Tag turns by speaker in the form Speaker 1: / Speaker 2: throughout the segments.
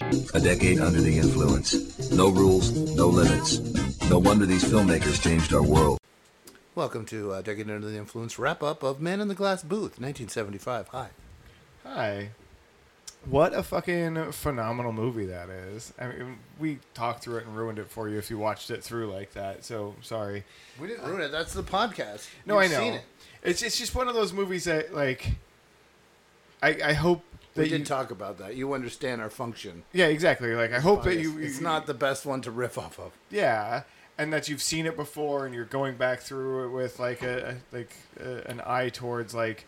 Speaker 1: A decade under the influence. No rules, no limits. No wonder these filmmakers changed our world.
Speaker 2: Welcome to uh, Decade Under the Influence wrap up of Man in the Glass Booth, 1975. Hi.
Speaker 3: Hi. What a fucking phenomenal movie that is. I mean, we talked through it and ruined it for you if you watched it through like that. So sorry.
Speaker 2: We didn't ruin it. That's the podcast.
Speaker 3: No,
Speaker 2: You've
Speaker 3: I know.
Speaker 2: Seen it.
Speaker 3: It's it's just one of those movies that like. I I hope that
Speaker 2: We did
Speaker 3: you
Speaker 2: talk about that. You understand our function.
Speaker 3: yeah exactly like I hope that
Speaker 2: It's-
Speaker 3: you
Speaker 2: It's not the best one to riff off of.
Speaker 3: yeah and that you've seen it before and you're going back through it with like a, like a, an eye towards like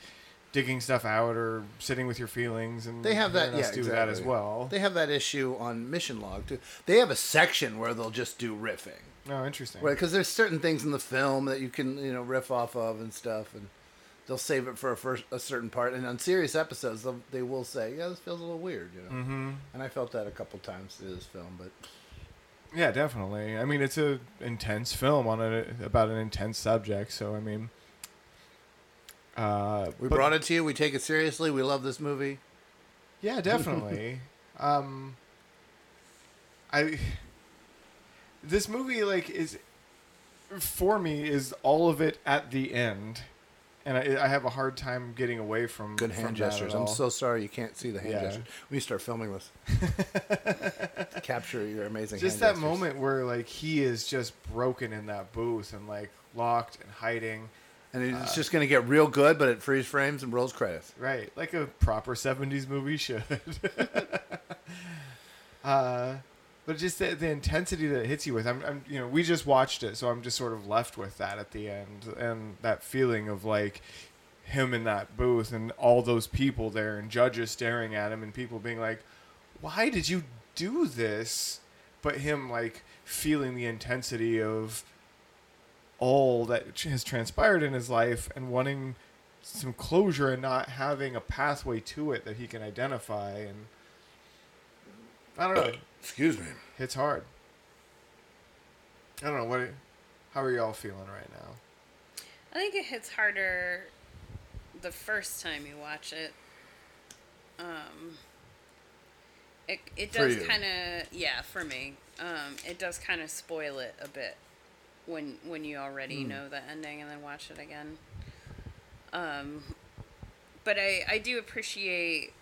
Speaker 3: digging stuff out or sitting with your feelings and
Speaker 2: They have that. Yeah,
Speaker 3: do
Speaker 2: exactly.
Speaker 3: that as well.
Speaker 2: They have that issue on Mission Log too. They have a section where they'll just do riffing.
Speaker 3: oh, interesting.
Speaker 2: Right, because there's certain things in the film that you can you know riff off of and stuff, and they'll save it for a first a certain part. And on serious episodes, they'll, say, "Yeah, this feels a little weird," you know. Mm-hmm. And I felt that a couple times through this film, but
Speaker 3: Yeah, definitely. I mean, it's a intense film on a about an intense subject. So I mean, uh,
Speaker 2: we
Speaker 3: but-
Speaker 2: brought it to you. We take it seriously. We love this movie.
Speaker 3: Yeah, definitely. um, I this movie like is for me is all of it at the end, and I, I have a hard time getting away from
Speaker 2: Good
Speaker 3: from
Speaker 2: hand
Speaker 3: at
Speaker 2: gestures. I'm so sorry you can't see the hand
Speaker 3: Yeah.
Speaker 2: gestures. We start filming this. Capture your amazing.
Speaker 3: just that
Speaker 2: gestures.
Speaker 3: moment where like he is just broken in that booth and like locked and hiding.
Speaker 2: and
Speaker 3: Uh,
Speaker 2: it's just gonna get real good, but it freeze frames and rolls credits.
Speaker 3: Right, like a proper '70s movie should. uh, but just the, the intensity that it hits you with. I'm, I'm, you know, we just watched it, so I'm just sort of left with that at the end, and that feeling of like him in that booth and all those people there, and judges staring at him, and people being like, "Why did you do this?" But him like feeling the intensity of all that has transpired in his life and wanting some closure and not having a pathway to it that he can identify and I don't know.
Speaker 2: Excuse me.
Speaker 3: Hits hard. I don't know what. How are y'all feeling right now?
Speaker 4: I think it hits harder the first time you watch it. Um, it it does kind of yeah for me. Um, it does kind of spoil it a bit when when you already
Speaker 2: Hmm.
Speaker 4: know the ending and then watch it again. Um, but I I do appreciate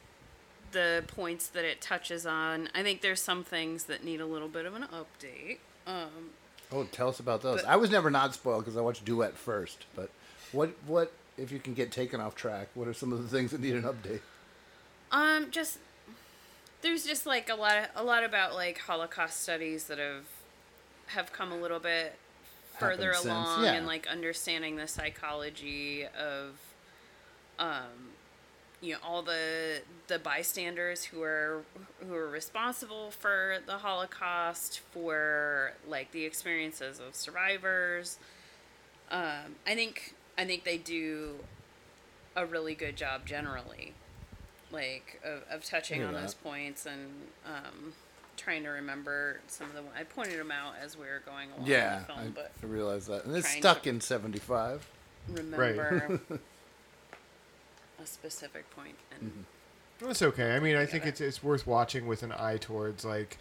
Speaker 4: the points that it touches on. I think there's some things that need a little bit of an update. Um,
Speaker 2: Oh, tell us about those.
Speaker 4: But-
Speaker 2: I was never not spoiled because I watched Duet first. But what what if you can get taken off track? What are some of the things that need an update?
Speaker 4: Um, just there's just like a lot of a lot about like Holocaust studies that have have come a little bit further along
Speaker 2: yeah.
Speaker 4: and like understanding the psychology of um you know all the the bystanders who are who are responsible for the Holocaust for like the experiences of survivors um I think I think they do a really good job generally like of, of touching on
Speaker 2: that.
Speaker 4: those points and um, trying to remember some of the I pointed them out as we were going along
Speaker 2: Yeah,
Speaker 4: in the film,
Speaker 2: I,
Speaker 4: but
Speaker 2: I realized that, and it's stuck in '75.
Speaker 4: remember a specific point and
Speaker 3: It's okay. I mean, I think it's it's worth watching with an eye towards like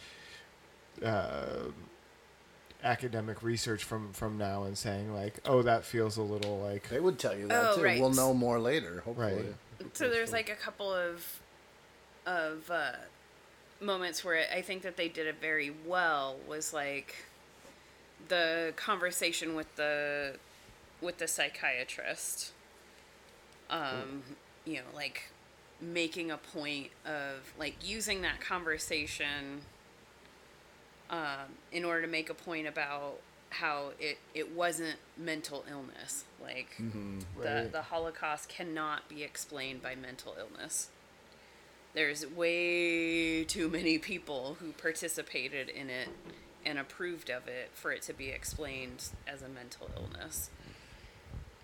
Speaker 3: uh, academic research from from now and saying like, oh, that feels a little like
Speaker 2: They would tell you that
Speaker 4: Oh,
Speaker 2: too.
Speaker 4: right.
Speaker 2: We'll know more later, hopefully.
Speaker 3: Right.
Speaker 4: so there's like a couple of of uh, moments where I think that they did it very well was like the conversation with the with the psychiatrist um you know like making a point of like using that conversation um in order to make a point about how it it wasn't mental illness like
Speaker 2: Mhm.
Speaker 4: the the holocaust cannot be explained by mental illness there's way too many people who participated in it and approved of it for it to be explained as a mental illness.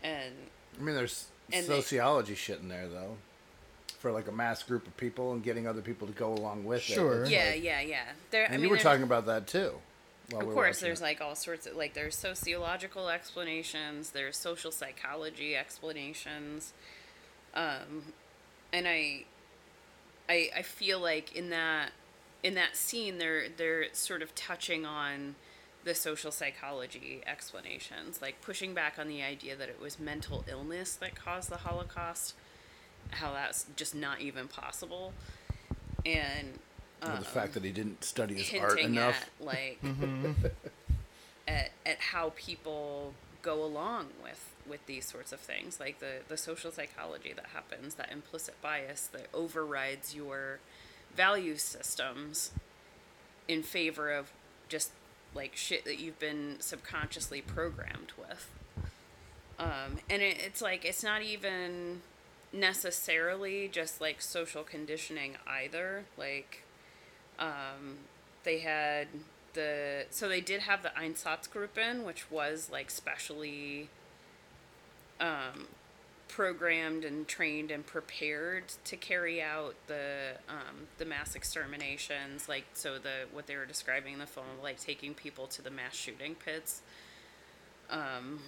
Speaker 4: And
Speaker 2: I mean, there's
Speaker 4: And they-
Speaker 2: sociology shit in there though, for like a mass group of people and getting other people to go along with
Speaker 3: Sure.
Speaker 2: it. It's
Speaker 4: yeah,
Speaker 2: like-
Speaker 4: yeah, yeah. There,
Speaker 2: And
Speaker 4: I
Speaker 2: you were talking about that too.
Speaker 4: of
Speaker 2: we
Speaker 4: course, there's
Speaker 2: it.
Speaker 4: like all sorts of like there's sociological explanations, there's social psychology explanations, um, and I, I, I feel like in that in that scene they're they're sort of touching on the social psychology explanations, like pushing back on the idea that it was mental illness that caused the Holocaust, how that's just not even possible, and
Speaker 2: Or
Speaker 4: um,
Speaker 2: the fact that he didn't study his art enough.
Speaker 4: at like
Speaker 2: Mhm.
Speaker 4: at, at how people go along with with these sorts of things like the the social psychology that happens that implicit bias that overrides your value systems in favor of just like shit that you've been subconsciously programmed with. Um, and it, it's like it's not even necessarily just like social conditioning either. Like um, they had the so they did have the Einsatzgruppen, which was like specially um, programmed and trained and prepared to carry out the um, the mass exterminations. Like so, the what they were describing in the film, like taking people to the mass shooting pits, um,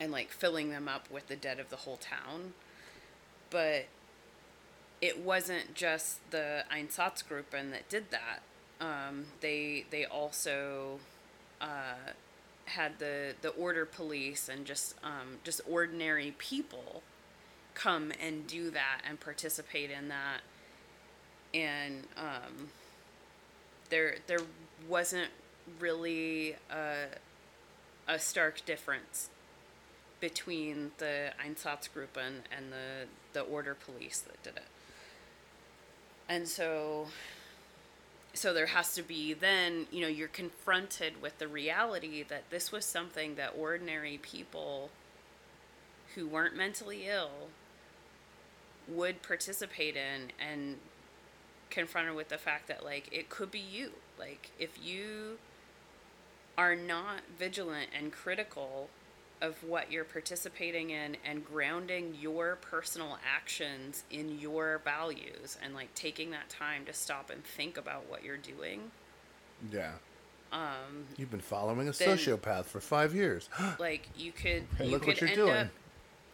Speaker 4: and like filling them up with the dead of the whole town. But it wasn't just the Einsatzgruppen that did that. Um, they they also uh, had the the order police and just um, just ordinary people come and do that and participate in that. And um, there there wasn't really a, a stark difference between the Einsatzgruppen and the the order police that did it. And so so there has to be then, you know, you're confronted with the reality that this was something that ordinary people who weren't mentally ill would participate in and confronted with the fact that like it could be you. Like if you are not vigilant and critical of what you're participating in and grounding your personal actions in your values and like taking that time to stop and think about what you're doing
Speaker 2: Yeah.
Speaker 4: um
Speaker 2: You've been following a
Speaker 4: Then-
Speaker 2: sociopath for five years.
Speaker 4: like you could you
Speaker 2: Look
Speaker 4: could
Speaker 2: what you're
Speaker 4: end
Speaker 2: doing.
Speaker 4: up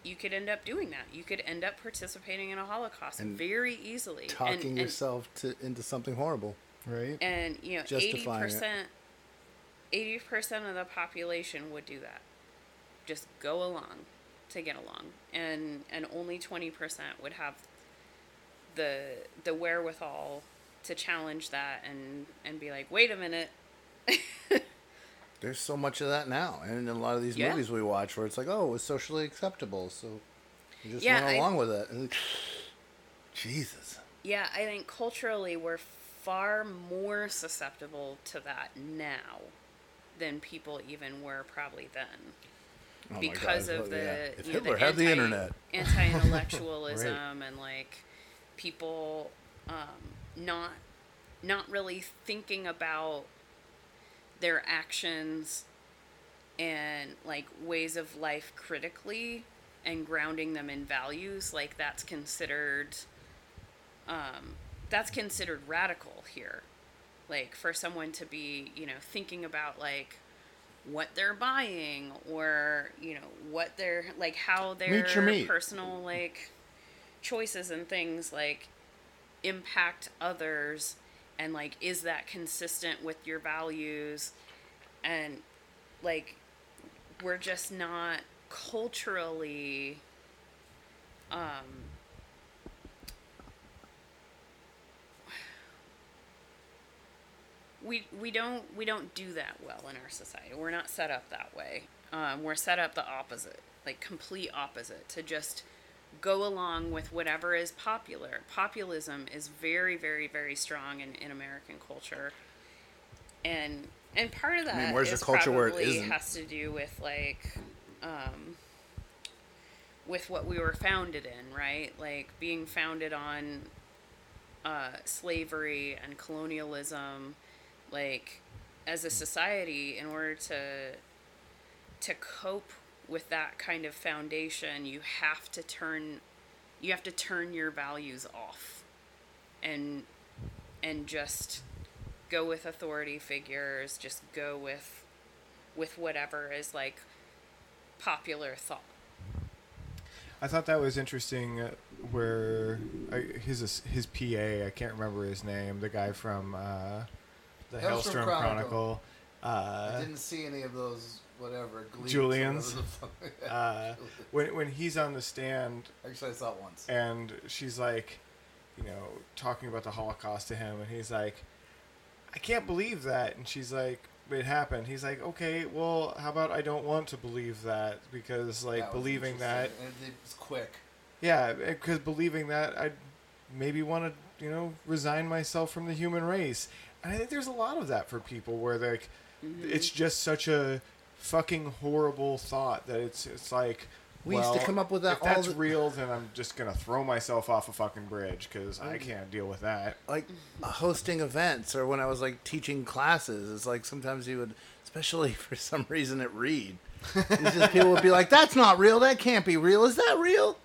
Speaker 4: you could end up doing that you could end up participating in a holocaust
Speaker 2: And
Speaker 4: very easily
Speaker 2: Talking
Speaker 4: and, and,
Speaker 2: yourself to into something horrible.
Speaker 3: Right.
Speaker 4: and you know
Speaker 2: eighty
Speaker 4: percent, 80 percent of the population would do that just go along to get along and and only 20 percent would have the the wherewithal to challenge that and and be like wait a minute
Speaker 2: There's so much of that now, and in a lot of these
Speaker 4: Yeah.
Speaker 2: movies we watch, where it's like, oh, it's socially acceptable, so you just
Speaker 4: Yeah,
Speaker 2: went
Speaker 4: I-
Speaker 2: along with it. And Jesus.
Speaker 4: yeah i think culturally we're far more susceptible to that now than people even were probably then
Speaker 2: Oh
Speaker 4: because
Speaker 2: God,
Speaker 4: of the,
Speaker 2: yeah. If
Speaker 4: you know,
Speaker 2: Hitler
Speaker 4: the
Speaker 2: had the
Speaker 4: anti-
Speaker 2: internet.
Speaker 4: anti-intellectualism and like people um, not not really thinking about their actions and like ways of life critically and grounding them in values like that's considered um, that's considered radical here like for someone to be you know thinking about like what they're buying or you know what they're like how their
Speaker 2: Meet meat.
Speaker 4: personal like choices and things like impact others and like is that consistent with your values and like we're just not culturally um we we don't we don't do that well in our society. We're not set up that way. Um, we're set up the opposite, like complete opposite, to just go along with whatever is popular. Populism is very, very, very strong in, in American culture, and and part of that
Speaker 2: I mean, where's the
Speaker 4: is
Speaker 2: culture where it isn't?
Speaker 4: has to do with like um, with what we were founded in, right? Like being founded on uh, slavery and colonialism, like as a society, in order to to cope with that kind of foundation, you have to turn you have to turn your values off and and just go with authority figures, just go with with whatever is like popular thought.
Speaker 3: I thought that was interesting. uh, Where I, his his PA, I can't remember his name, the guy from uh, the
Speaker 2: Hellstrom Chronicle.
Speaker 3: Chronicle. Uh,
Speaker 2: I didn't see any of those whatever Gleeks or
Speaker 3: Julian's.
Speaker 2: whatever the fuck-
Speaker 3: uh, when when he's on the stand,
Speaker 2: Actually, I saw it once.
Speaker 3: and she's like, you know, talking about the Holocaust to him, and he's like, I can't believe that, and she's like, it happened. He's like, okay, well, how about I don't want to believe that because like
Speaker 2: That was
Speaker 3: believing that,
Speaker 2: interesting. And it was quick.
Speaker 3: yeah, because believing that I maybe want to, you know, resign myself from the human race. And I think there's a lot of that for people where like mm-hmm. it's just such a fucking horrible thought that it's it's like
Speaker 2: We used to come up with that
Speaker 3: If
Speaker 2: all
Speaker 3: that's
Speaker 2: the-
Speaker 3: real, then I'm just gonna throw myself off a fucking bridge because I mm-hmm. can't deal with that.
Speaker 2: like uh, hosting events or when I was like teaching classes. It's like sometimes you would, especially for some reason at Reed, just people would be like, "That's not real. That can't be real. Is that real?"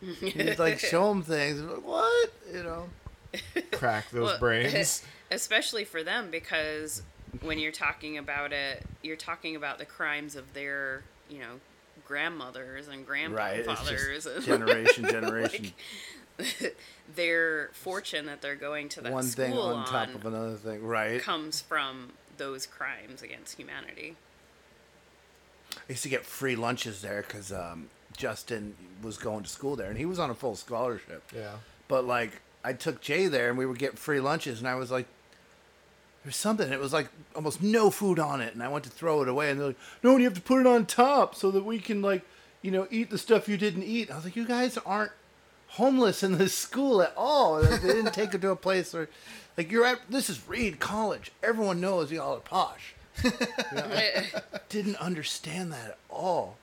Speaker 2: You'd like show them things. Like, what you know?
Speaker 3: Crack those
Speaker 4: Well,
Speaker 3: brains.
Speaker 4: Especially for them because when you're talking about it you're talking about the crimes of their you know grandmothers and
Speaker 2: Right, it's just
Speaker 4: grandfathers and
Speaker 2: generation, generation.
Speaker 4: like, their fortune that they're going to that
Speaker 2: One
Speaker 4: school
Speaker 2: thing on top
Speaker 4: on
Speaker 2: of another thing, right?
Speaker 4: comes from those crimes against humanity
Speaker 2: I used to get free lunches there because um, Justin was going to school there, and he was on a full scholarship.
Speaker 3: Yeah.
Speaker 2: But like, I took Jay there, and we would get free lunches, and I was like, "There's something." It was like almost no food on it, and I went to throw it away, and they're like, "No, you have to put it on top so that we can like, you know, eat the stuff you didn't eat." I was like, "You guys aren't homeless in this school at all. They didn't take it to a place where, like, you're at. This is Reed College. Everyone knows y'all are posh." You know, I didn't understand that at all.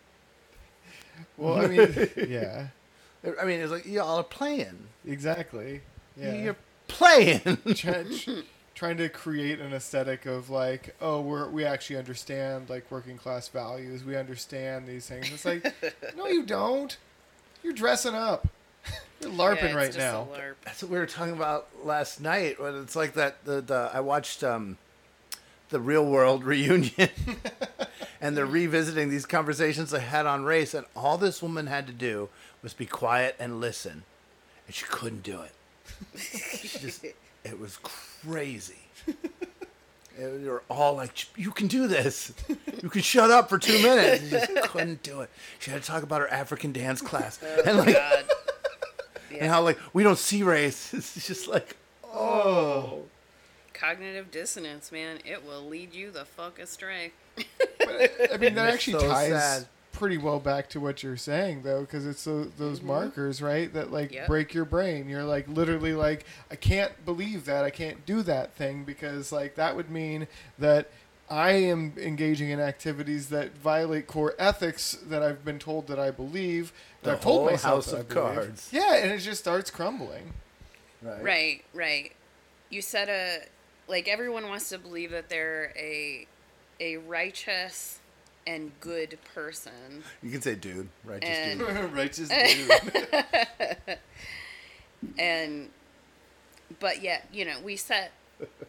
Speaker 3: Well, I mean, yeah,
Speaker 2: I mean, it's like y'all are playing.
Speaker 3: exactly. Yeah.
Speaker 2: You're playing.
Speaker 3: Tr- trying to create an aesthetic of like, oh, we're we actually understand like working class values. We understand these things. It's like, no, you don't. You're dressing up. You're larping
Speaker 4: Yeah, it's
Speaker 3: right
Speaker 4: just a
Speaker 3: now.
Speaker 4: LARP.
Speaker 2: That's what we were talking about last night. When it's like that. The, the I watched um, the Real World reunion, and they're revisiting these conversations they had on race, and all this woman had to do was be quiet and listen, and she couldn't do it. she just, it was crazy. And They were all like, "You can do this. You can shut up for two minutes." She just couldn't do it. She had to talk about her African dance oh, class, and like,
Speaker 4: God.
Speaker 2: and how like we don't see race. It's just like, oh,
Speaker 4: cognitive dissonance man it will lead you the fuck astray
Speaker 3: I mean, that actually
Speaker 2: so
Speaker 3: ties
Speaker 2: sad.
Speaker 3: Pretty well back to what you're saying, though, because it's those, those markers, right? That like
Speaker 4: Yep.
Speaker 3: break your brain. You're like literally like, I can't believe that. I can't do that thing because like that would mean that I am engaging in activities that violate core ethics that I've been told that I believe. That
Speaker 2: The
Speaker 3: I've told
Speaker 2: whole
Speaker 3: myself
Speaker 2: house
Speaker 3: that
Speaker 2: of
Speaker 3: I believe.
Speaker 2: cards.
Speaker 3: Yeah, and it just starts crumbling.
Speaker 2: right.
Speaker 4: right right you said a like everyone wants to believe that they're a a righteous and good person
Speaker 2: You can say dude, right? Just
Speaker 4: And-
Speaker 2: dude.
Speaker 3: Righteous dude.
Speaker 4: and but yet you know we set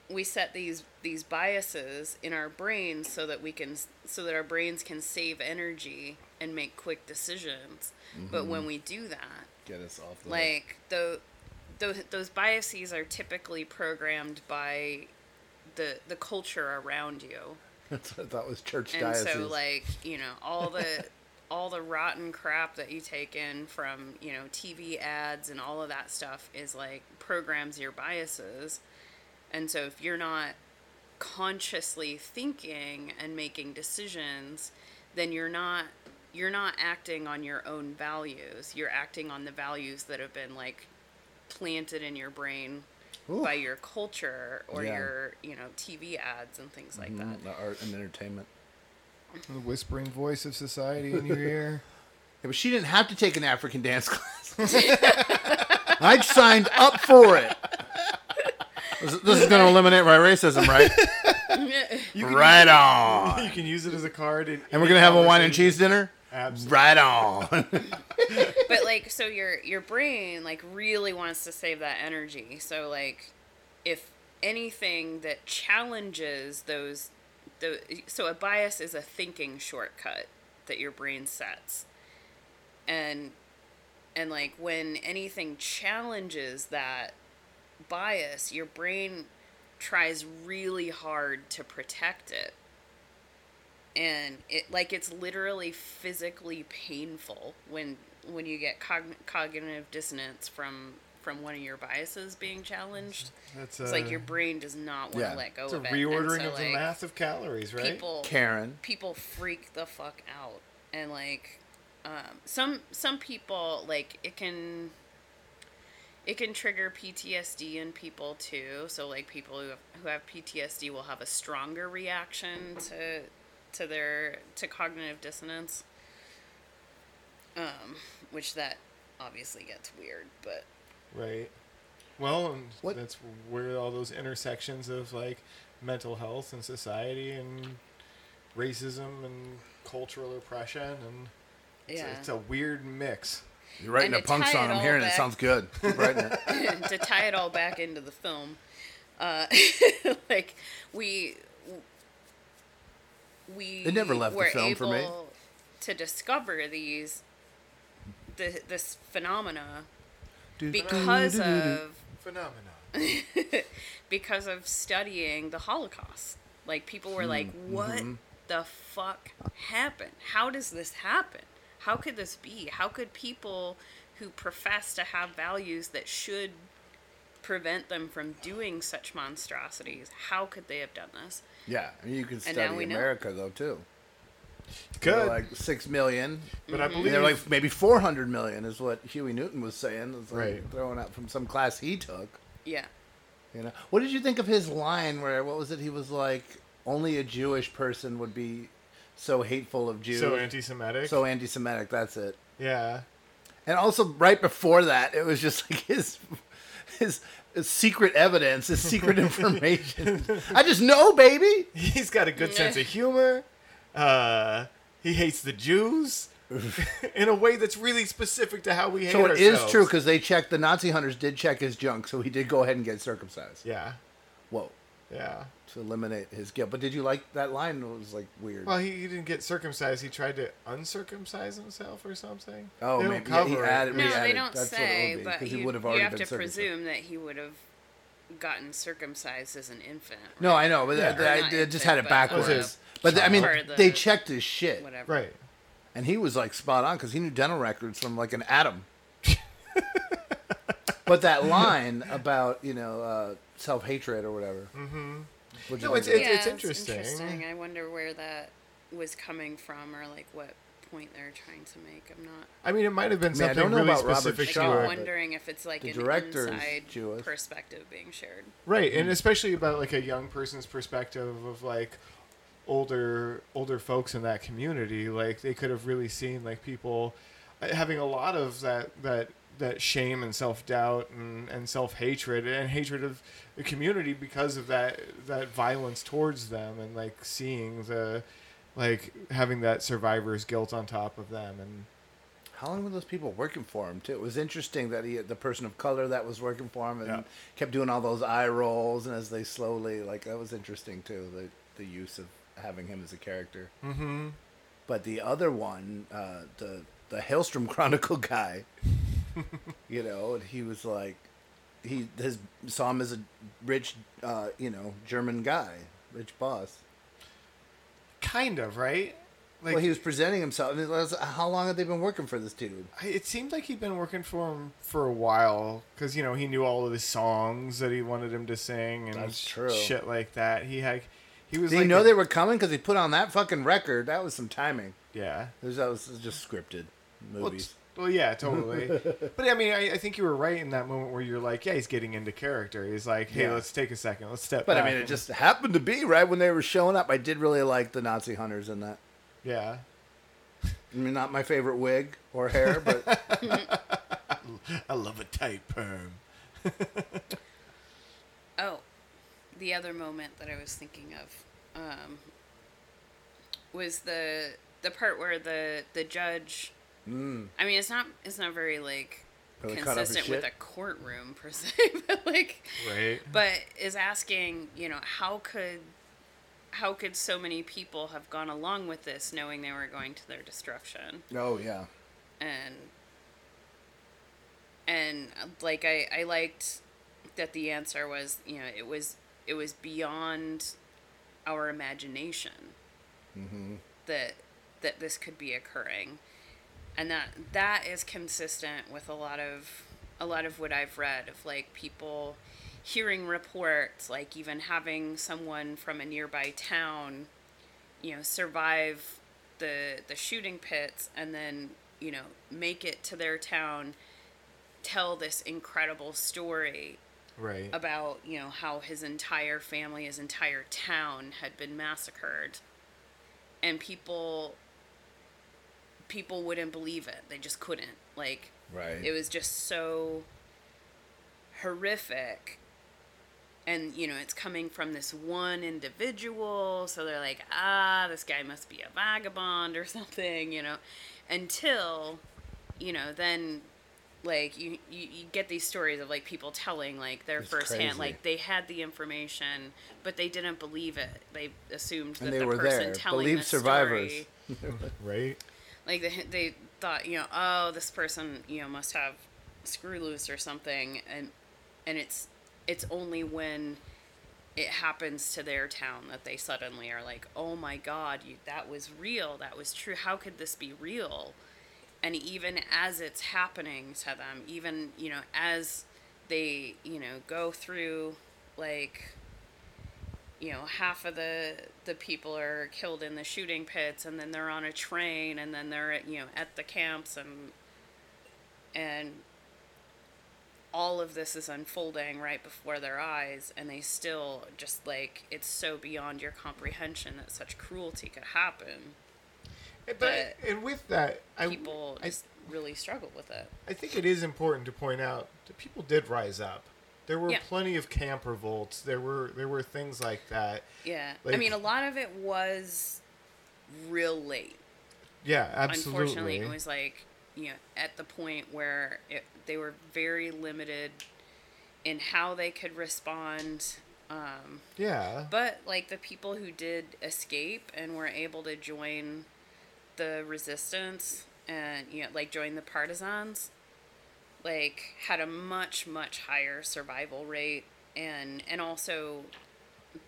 Speaker 4: we set these these biases in our brains so that we can so that our brains can save energy and make quick decisions but when mm-hmm. we do that
Speaker 2: Get us off the
Speaker 4: like the those those biases are typically programmed by the the culture around you
Speaker 2: That's what I thought was church
Speaker 4: and
Speaker 2: diocese.
Speaker 4: so like you know all the all the rotten crap that you take in from you know tv ads and all of that stuff is like programs your biases and so if you're not consciously thinking and making decisions, then you're not you're not acting on your own values. You're acting on the values that have been like planted in your brain
Speaker 2: Ooh.
Speaker 4: by your culture or
Speaker 2: Yeah.
Speaker 4: your, you know, TV ads and things like that.
Speaker 2: Mhm, The art and entertainment.
Speaker 3: The whispering voice of society in your ear.
Speaker 2: Yeah, but she didn't have to take an African dance class. I signed up for it. This, this is going to eliminate my racism, right?
Speaker 3: You can
Speaker 2: right
Speaker 3: use
Speaker 2: on.
Speaker 3: You can use it as a card. In,
Speaker 2: And we're going to have a wine and cheese dinner?
Speaker 3: Absolutely.
Speaker 2: Right on.
Speaker 4: but like so your your brain like really wants to save that energy so like if anything that challenges those the so a bias is a thinking shortcut that your brain sets and and like when anything challenges that bias your brain tries really hard to protect it and it like it's literally physically painful when when you get cogn- cognitive dissonance from from one of your biases being challenged.
Speaker 3: That's,
Speaker 4: it's like your brain does not want to
Speaker 2: yeah.
Speaker 4: let go
Speaker 3: It's a
Speaker 4: of it.
Speaker 3: reordering
Speaker 4: so,
Speaker 3: of the math of calories, right?
Speaker 4: People,
Speaker 2: Karen.
Speaker 4: people freak the fuck out, and like um, some some people like it can it can trigger PTSD in people too. So like people who have, who have PTSD will have a stronger reaction to to their to cognitive dissonance. Um, which that obviously gets weird, but
Speaker 3: Right. Well, and that's where all those intersections of like mental health and society and racism and cultural oppression and it's,
Speaker 4: Yeah.
Speaker 3: a, it's a weird mix.
Speaker 2: You're writing
Speaker 4: And
Speaker 2: a
Speaker 4: to
Speaker 2: punk song.
Speaker 4: it
Speaker 2: I'm
Speaker 4: all
Speaker 2: hearing it. Sounds good. Keep writing it.
Speaker 4: to tie it all back into the film, uh, like we we
Speaker 2: It never left the
Speaker 4: were
Speaker 2: film for me.
Speaker 4: able to discover these the, this phenomena because of
Speaker 3: Phenomena.
Speaker 4: because of studying the Holocaust. Like people were like,
Speaker 3: Mm,
Speaker 4: "What
Speaker 3: mhm.
Speaker 4: the fuck happened? How does this happen? How could this be? How could people who profess to have values that should prevent them from doing such monstrosities, how could they have done this?"
Speaker 2: Yeah, I mean, you can study
Speaker 4: now we know.
Speaker 2: America though too.
Speaker 3: Good.
Speaker 2: They're like six million,
Speaker 3: But I
Speaker 2: mm-hmm.
Speaker 3: believe-
Speaker 2: they're like maybe four hundred million is what Huey Newton was saying. It's like
Speaker 3: Right.
Speaker 2: throwing out from some class he took.
Speaker 4: Yeah.
Speaker 2: You know, what did you think of his line where what was it? He was like, only a Jewish person would be so hateful of Jews,
Speaker 3: So anti-Semitic?
Speaker 2: so anti-Semitic. That's it.
Speaker 3: Yeah.
Speaker 2: And also, right before that, it was just like his his, his secret evidence, his secret information. I just know, baby.
Speaker 3: He's got a good sense of humor. Uh, he hates the Jews in a way that's really specific to how we hate
Speaker 2: So it
Speaker 3: ourselves.
Speaker 2: is true because they checked the Nazi hunters did check his junk, so he did go ahead and get circumcised.
Speaker 3: Yeah.
Speaker 2: Whoa.
Speaker 3: Yeah.
Speaker 2: To eliminate his guilt. But did you like that line? It was like weird.
Speaker 3: Well, he, he didn't get circumcised. He tried to uncircumcise himself or something.
Speaker 2: Oh,
Speaker 3: They don't
Speaker 2: maybe. Yeah, he
Speaker 3: cover it.
Speaker 2: added-
Speaker 4: No, they
Speaker 2: added-
Speaker 4: don't
Speaker 2: that's what it
Speaker 4: say,
Speaker 2: would be,
Speaker 4: but
Speaker 2: 'cause he
Speaker 4: you,
Speaker 2: would have
Speaker 4: you have
Speaker 2: been
Speaker 4: to presume that he would have gotten circumcised as an infant.
Speaker 2: No, I know, but
Speaker 3: Yeah.
Speaker 2: I, I-
Speaker 4: Or
Speaker 2: I just had it
Speaker 4: infant, but,
Speaker 2: backwards.
Speaker 4: uh,
Speaker 2: But I mean,
Speaker 4: the-
Speaker 2: they checked his shit,
Speaker 4: whatever.
Speaker 3: Right.
Speaker 2: and he was like spot on because he knew dental records from like an atom. but that line about you know uh, self hatred or whatever.
Speaker 3: Mhm.
Speaker 2: What'd you
Speaker 3: No,
Speaker 2: think
Speaker 3: it's-
Speaker 2: of that?
Speaker 4: yeah,
Speaker 3: interesting.
Speaker 4: interesting. I wonder where that was coming from, or like what point they're trying to make. I'm not.
Speaker 3: I mean, it might have been
Speaker 2: I mean, I
Speaker 3: something
Speaker 2: don't know
Speaker 3: really
Speaker 2: about
Speaker 3: specific
Speaker 4: Like,
Speaker 2: Shaw,
Speaker 3: it.
Speaker 4: I'm
Speaker 2: but
Speaker 4: wondering if it's like
Speaker 2: the
Speaker 4: an
Speaker 2: director
Speaker 4: inside
Speaker 2: Jewish.
Speaker 4: perspective being shared.
Speaker 3: Right, and especially about like a young person's perspective of like older older folks in that community, like they could have really seen like people uh, having a lot of that that that shame and self doubt and, and self hatred and hatred of the community because of that that violence towards them and like seeing the like having that survivor's guilt on top of them and
Speaker 2: How long were those people working for him too? It was interesting that he, the person of color that was working for him, and
Speaker 3: Yeah.
Speaker 2: kept doing all those eye rolls, and as they slowly like that was interesting too. The the use of having him as a character.
Speaker 3: mm-hmm.
Speaker 2: But the other one, uh, the the Hellstrom Chronicle guy, you know, and he was like, he his saw him as a rich, uh, you know, German guy, rich boss.
Speaker 3: kind of right like
Speaker 2: well, he was presenting himself. How long have they been working for this dude?
Speaker 3: It seemed like he'd been working for him for a while because you know he knew all of his songs that he wanted him to sing and
Speaker 2: That's true.
Speaker 3: shit like that. He had he was
Speaker 2: Did
Speaker 3: like
Speaker 2: he know
Speaker 3: a-
Speaker 2: they were coming? Because he put on that fucking record. That was some timing.
Speaker 3: Yeah.
Speaker 2: There's, that was just scripted movies.
Speaker 3: It's- Well, yeah, totally. but I mean, I, I think you were right in that moment where you're like, yeah, he's getting into character. He's like, hey,
Speaker 2: Yeah.
Speaker 3: let's take a second, let's step
Speaker 2: But I mean, it just happened to be right when they were showing up. I did really like the Nazi hunters in that.
Speaker 3: yeah.
Speaker 2: I mean, not my favorite wig or hair, but
Speaker 3: I love a tight perm.
Speaker 4: Oh, the other moment that I was thinking of um, was the the part where the the judge.
Speaker 2: Mm.
Speaker 4: I mean, it's not it's not very like
Speaker 2: Really cut off his
Speaker 4: consistent with a courtroom per se, but like,
Speaker 3: Right.
Speaker 4: but is asking, you know, how could how could so many people have gone along with this knowing they were going to their destruction?
Speaker 2: oh yeah,
Speaker 4: and and like I, I liked that the answer was you know it was it was beyond our imagination
Speaker 2: mm-hmm.
Speaker 4: that that this could be occurring and that that is consistent with a lot of a lot of what I've read of like people hearing reports like even having someone from a nearby town you know survive the the shooting pits and then you know make it to their town tell this incredible story
Speaker 3: Right.
Speaker 4: about you know how his entire family his entire town had been massacred and people people wouldn't believe it they just couldn't like
Speaker 2: Right.
Speaker 4: it was just so horrific and you know it's coming from this one individual so they're like ah this guy must be a vagabond or something you know until you know then like you, you, you get these stories of like people telling like their
Speaker 2: It's
Speaker 4: firsthand
Speaker 2: crazy.
Speaker 4: like they had the information but they didn't believe it they assumed that
Speaker 2: and they
Speaker 4: the
Speaker 2: were
Speaker 4: person
Speaker 2: there.
Speaker 4: telling
Speaker 2: Believe
Speaker 4: the
Speaker 2: survivors.
Speaker 4: story
Speaker 3: right.
Speaker 4: Like they, they thought you know oh this person you know must have screw loose or something. And and it's it's only when it happens to their town that they suddenly are like oh my god you that was real. That was true. How could this be real? And even as it's happening to them even you know as they you know go through like you know half of the the people are killed in the shooting pits and then they're on a train and then they're at, you know at the camps and and all of this is unfolding right before their eyes and they still just like it's so beyond your comprehension that such cruelty could happen eh,
Speaker 3: But
Speaker 4: that
Speaker 3: and with that, I
Speaker 4: people
Speaker 3: I,
Speaker 4: just really struggle with it
Speaker 3: I think it is important to point out that people did rise up. There were
Speaker 4: Yeah.
Speaker 3: plenty of camp revolts. There were there were things like that.
Speaker 4: yeah i mean a lot of it was real late
Speaker 3: Yeah, absolutely.
Speaker 4: Unfortunately, it was like you know at the point where it, they were very limited in how they could respond. Um,
Speaker 3: Yeah.
Speaker 4: but like the people who did escape and were able to join the resistance and you know like join the partisans, like had a much much higher survival rate and and also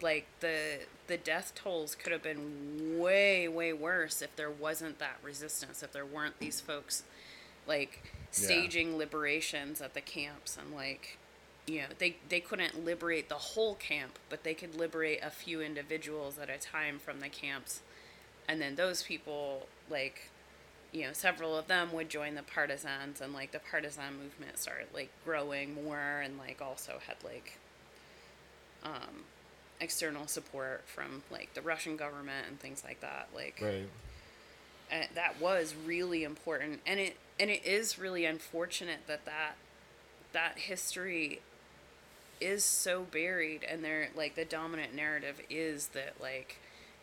Speaker 4: like the the death tolls could have been way way worse if there wasn't that resistance if there weren't these folks like
Speaker 2: Yeah.
Speaker 4: staging liberations at the camps and like you know they they couldn't liberate the whole camp but they could liberate a few individuals at a time from the camps and then those people like you know several of them would join the partisans and like the partisan movement started like growing more and like also had like um external support from like the Russian government and things like that like
Speaker 3: Right.
Speaker 4: and that was really important and it and it is really unfortunate that that that history is so buried and they're like the dominant narrative is that like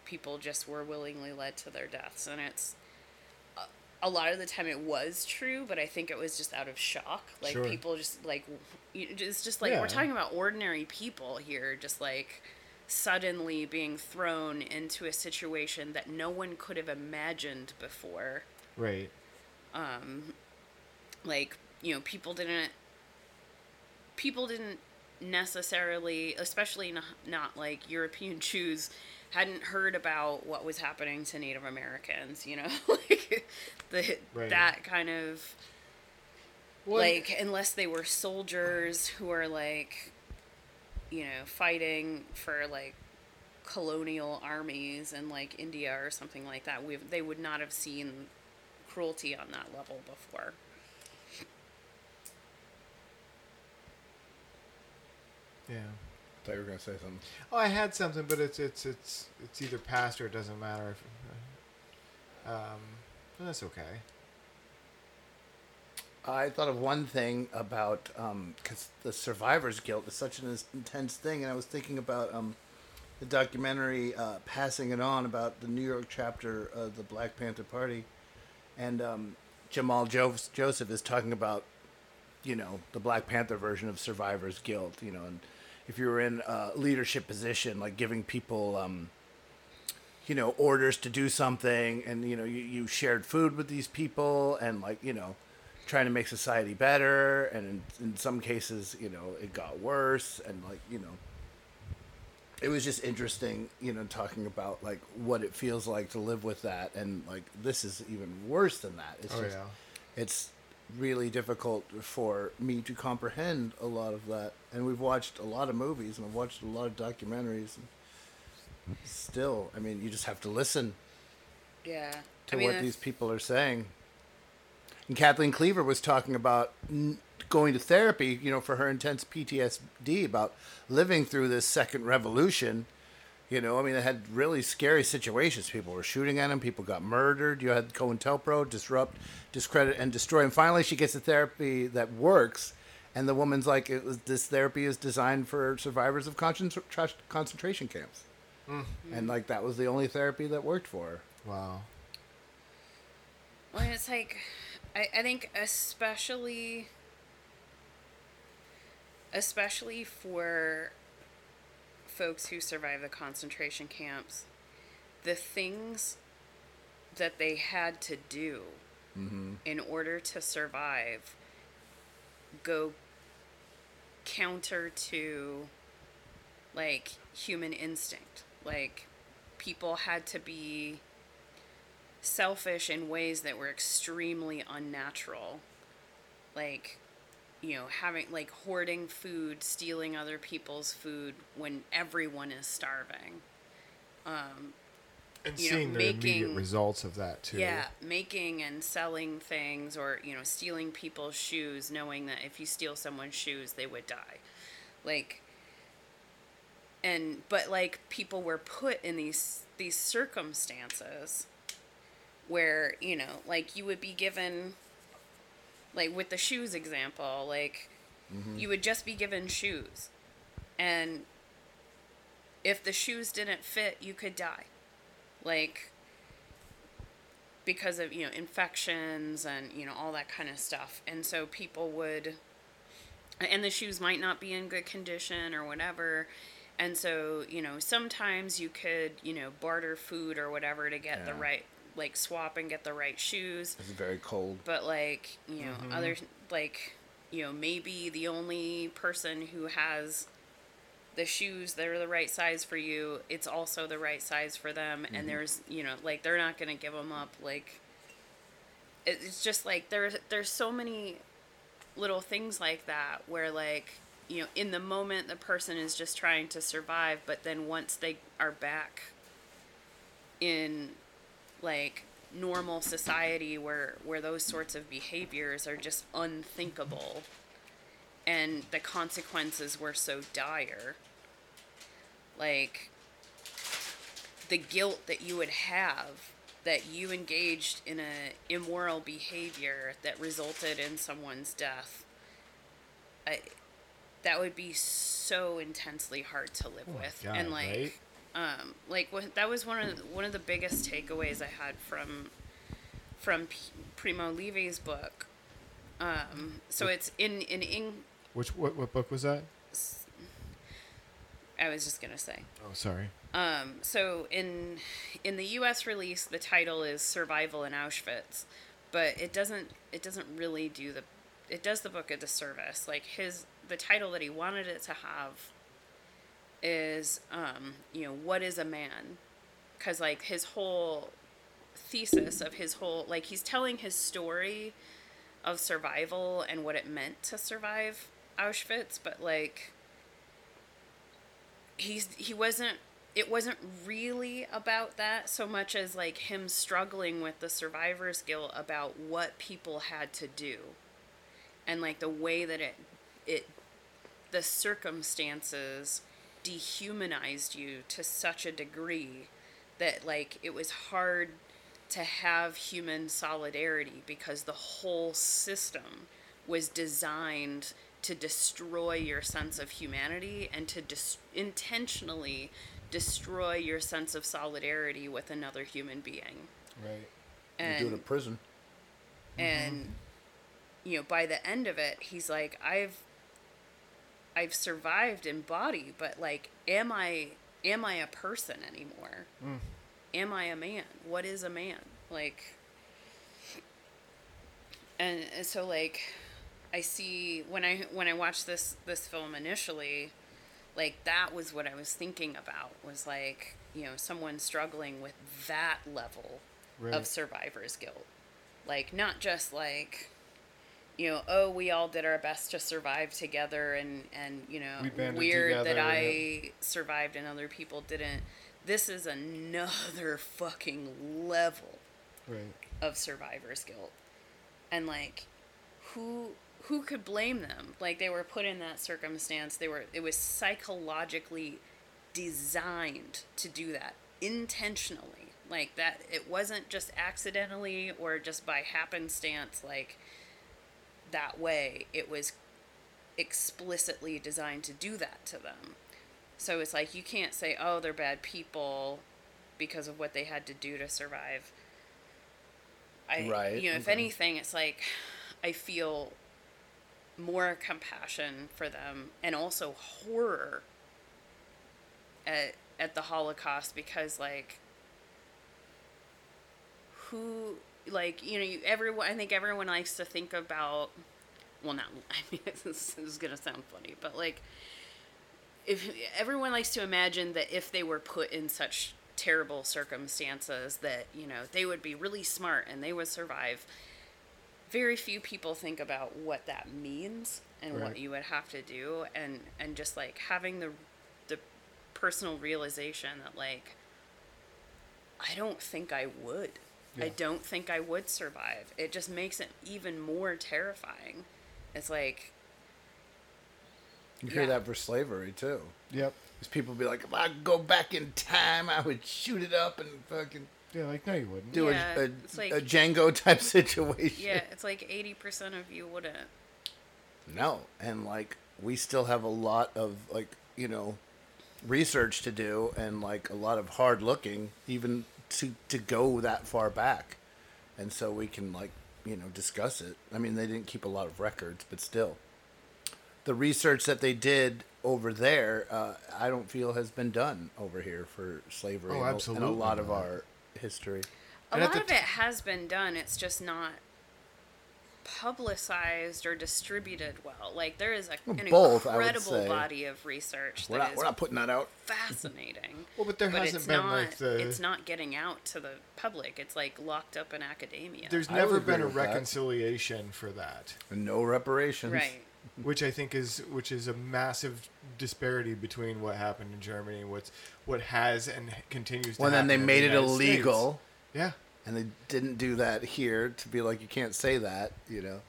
Speaker 4: people just were willingly led to their deaths and it's a, lot of the time it was true but i think it was just out of shock like
Speaker 3: Sure.
Speaker 4: people just like it's just like
Speaker 3: Yeah.
Speaker 4: we're talking about ordinary people here just like suddenly being thrown into a situation that no one could have imagined before
Speaker 3: Right.
Speaker 4: um like you know people didn't people didn't necessarily especially not, not like european jews hadn't heard about what was happening to Native Americans, you know, like the
Speaker 3: Right.
Speaker 4: that kind of
Speaker 3: Well,
Speaker 4: like unless they were soldiers who are like you know fighting for like colonial armies in like India or something like that we they would not have seen cruelty on that level before
Speaker 3: Yeah.
Speaker 2: I thought you were gonna say something.
Speaker 3: Oh, I had something, but it's it's it's it's either past or it doesn't matter. If, um, that's okay.
Speaker 2: I thought of one thing about because the survivor's guilt is such an intense thing, and I was thinking about um, the documentary uh, "Passing It On" about the New York chapter of the Black Panther Party, and um, Jamal jo- Joseph is talking about, you know, the Black Panther version of survivor's guilt. You know, and if you were in a leadership position, like giving people. Um, you know orders to do something and you know you, you shared food with these people and like you know trying to make society better and in, in some cases you know it got worse and like you know it was just interesting you know talking about like what it feels like to live with that and like this is even worse than that it's
Speaker 3: Oh,
Speaker 2: just
Speaker 3: yeah.
Speaker 2: it's really difficult for me to comprehend a lot of that and we've watched a lot of movies and i've watched a lot of documentaries and still i mean you just have to listen
Speaker 4: yeah
Speaker 2: to
Speaker 4: I mean,
Speaker 2: what
Speaker 4: that's-
Speaker 2: these people are saying. And Kathleen Cleaver was talking about going to therapy, you know, for her intense PTSD about living through this second revolution. You know, I mean, it had really scary situations. People were shooting at him. People got murdered. You had COINTELPRO disrupt, discredit, and destroy. And finally, she gets a therapy that works. And the woman's like, it was, "This therapy is designed for survivors of concentra- concentration camps."
Speaker 3: Mm.
Speaker 2: And like that was the only therapy that worked for her.
Speaker 3: Wow.
Speaker 4: Well, it's like, I, I think especially, especially for folks who survived the concentration camps, the things that they had to do
Speaker 2: Mm-hmm.
Speaker 4: in order to survive go counter to like human instinct. Like people had to be selfish in ways that were extremely unnatural. Like, you know, having like hoarding food, stealing other people's food when everyone is starving. Um,
Speaker 3: And
Speaker 4: you know,
Speaker 3: seeing the immediate results of that too.
Speaker 4: yeah, making and selling things or, you know, stealing people's shoes, knowing that if you steal someone's shoes, they would die. Like, and, but like people were put in these, these circumstances where, you know, like you would be given, like with the shoes example, like mm-hmm. you would just be given shoes. And if the shoes didn't fit, you could die. Like because of you know infections and you know all that kind of stuff. And so people would and the shoes might not be in good condition or whatever. And so you know sometimes you could you know barter food or whatever to get the right like swap and get the right shoes
Speaker 2: It's very cold.
Speaker 4: but like you know
Speaker 2: Mhm.
Speaker 4: other like you know maybe the only person who has the shoes that are the right size for you it's also the right size for them
Speaker 2: Mhm.
Speaker 4: and there's you know like they're not going to give them up like it's just like there's there's so many little things like that where like you know in the moment the person is just trying to survive but then once they are back in like normal society where where those sorts of behaviors are just unthinkable and the consequences were so dire like the guilt that you would have that you engaged in a immoral behavior that resulted in someone's death I, that would be so intensely hard to live
Speaker 3: Oh
Speaker 4: with
Speaker 3: God,
Speaker 4: and like
Speaker 3: right?
Speaker 4: Um like what, that was one of the, one of the biggest takeaways I had from from P- Primo Levi's book um so it's in in, in
Speaker 3: Which what what book was that?
Speaker 4: I was just gonna say
Speaker 3: Oh, sorry.
Speaker 4: Um, so in in the U.S. release, the title is "Survival in Auschwitz," but it doesn't it doesn't really do the it does the book a disservice. Like his the title that he wanted it to have is um, you know what is a man? Because like his whole thesis of his whole like he's telling his story of survival and what it meant to survive auschwitz but like he's he wasn't it wasn't really about that so much as like him struggling with the survivor's guilt about what people had to do and like the way that it it the circumstances dehumanized you to such a degree that like it was hard to have human solidarity because the whole system was designed to destroy your sense of humanity and to dis- intentionally destroy your sense of solidarity with another human being.
Speaker 3: Right.
Speaker 2: You
Speaker 4: And
Speaker 2: do it in prison.
Speaker 4: and you know by the end of it he's like i've i've survived in body but like am i am i a person anymore
Speaker 3: Mm.
Speaker 4: am i a man what is a man like and, and so like i see when i when i watched this this film initially like that was what i was thinking about was like you know someone struggling with that level
Speaker 3: Right.
Speaker 4: of survivor's guilt like not just like you know oh we all did our best to survive together and and you know
Speaker 3: We
Speaker 4: weird that
Speaker 3: together,
Speaker 4: i survived and other people didn't. This is another fucking level
Speaker 3: Right.
Speaker 4: of survivor's guilt. And like who who could blame them? Like they were put in that circumstance. They were it was psychologically designed to do that intentionally. Like that it wasn't just accidentally or just by happenstance like that way it was explicitly designed to do that to them so it's like you can't say oh they're bad people because of what they had to do to survive I,
Speaker 2: Right,
Speaker 4: you know, if
Speaker 2: okay.
Speaker 4: anything, it's like I feel more compassion for them and also horror at at the Holocaust because like who like you know you everyone I think everyone likes to think about well not I mean this is gonna sound funny but like if everyone likes to imagine that if they were put in such terrible circumstances that you know they would be really smart and they would survive very few people think about what that means and what you would have to do and and just like having the the personal realization that like I don't think I would. I don't think I would survive. It just makes it even more terrifying. It's like
Speaker 2: You hear
Speaker 4: Yeah.
Speaker 2: that for slavery too.
Speaker 3: Yep.
Speaker 2: Because people be like, if I go back in time, I would shoot it up and fucking
Speaker 3: Yeah, like no, you wouldn't.
Speaker 2: do
Speaker 4: Yeah,
Speaker 2: a, a,
Speaker 4: like-
Speaker 2: a Django type situation.
Speaker 4: yeah, it's like 80% of you wouldn't.
Speaker 2: No, and like we still have a lot of like you know research to do and like a lot of hard looking even to to go that far back, and so we can like you know discuss it. I mean, they didn't keep a lot of records, but still, the research that they did over there, uh, I don't feel has been done over here for slavery
Speaker 3: Oh,
Speaker 2: and a- and a lot of our history.
Speaker 4: A
Speaker 3: And
Speaker 4: lot
Speaker 3: the
Speaker 4: of it has been done. It's just not publicized or distributed well. Like there is a,
Speaker 2: Well,
Speaker 4: an
Speaker 2: both,
Speaker 4: incredible body of research
Speaker 2: We're
Speaker 4: that
Speaker 2: not,
Speaker 4: is
Speaker 2: we're not putting that out.
Speaker 4: fascinating.
Speaker 3: Well, but there hasn't been,
Speaker 4: not,
Speaker 3: like, the-
Speaker 4: It's not getting out to the public. It's like locked up in academia.
Speaker 3: There's never been a
Speaker 2: with that.
Speaker 3: reconciliation for that,
Speaker 2: No reparations.
Speaker 4: right.
Speaker 3: which I think is which is a massive disparity between what happened in Germany, what's what has and continues to
Speaker 2: Well, then they
Speaker 3: in the
Speaker 2: made it
Speaker 3: United States.
Speaker 2: illegal.
Speaker 3: Yeah.
Speaker 2: And they didn't do that here to be like you can't say that you know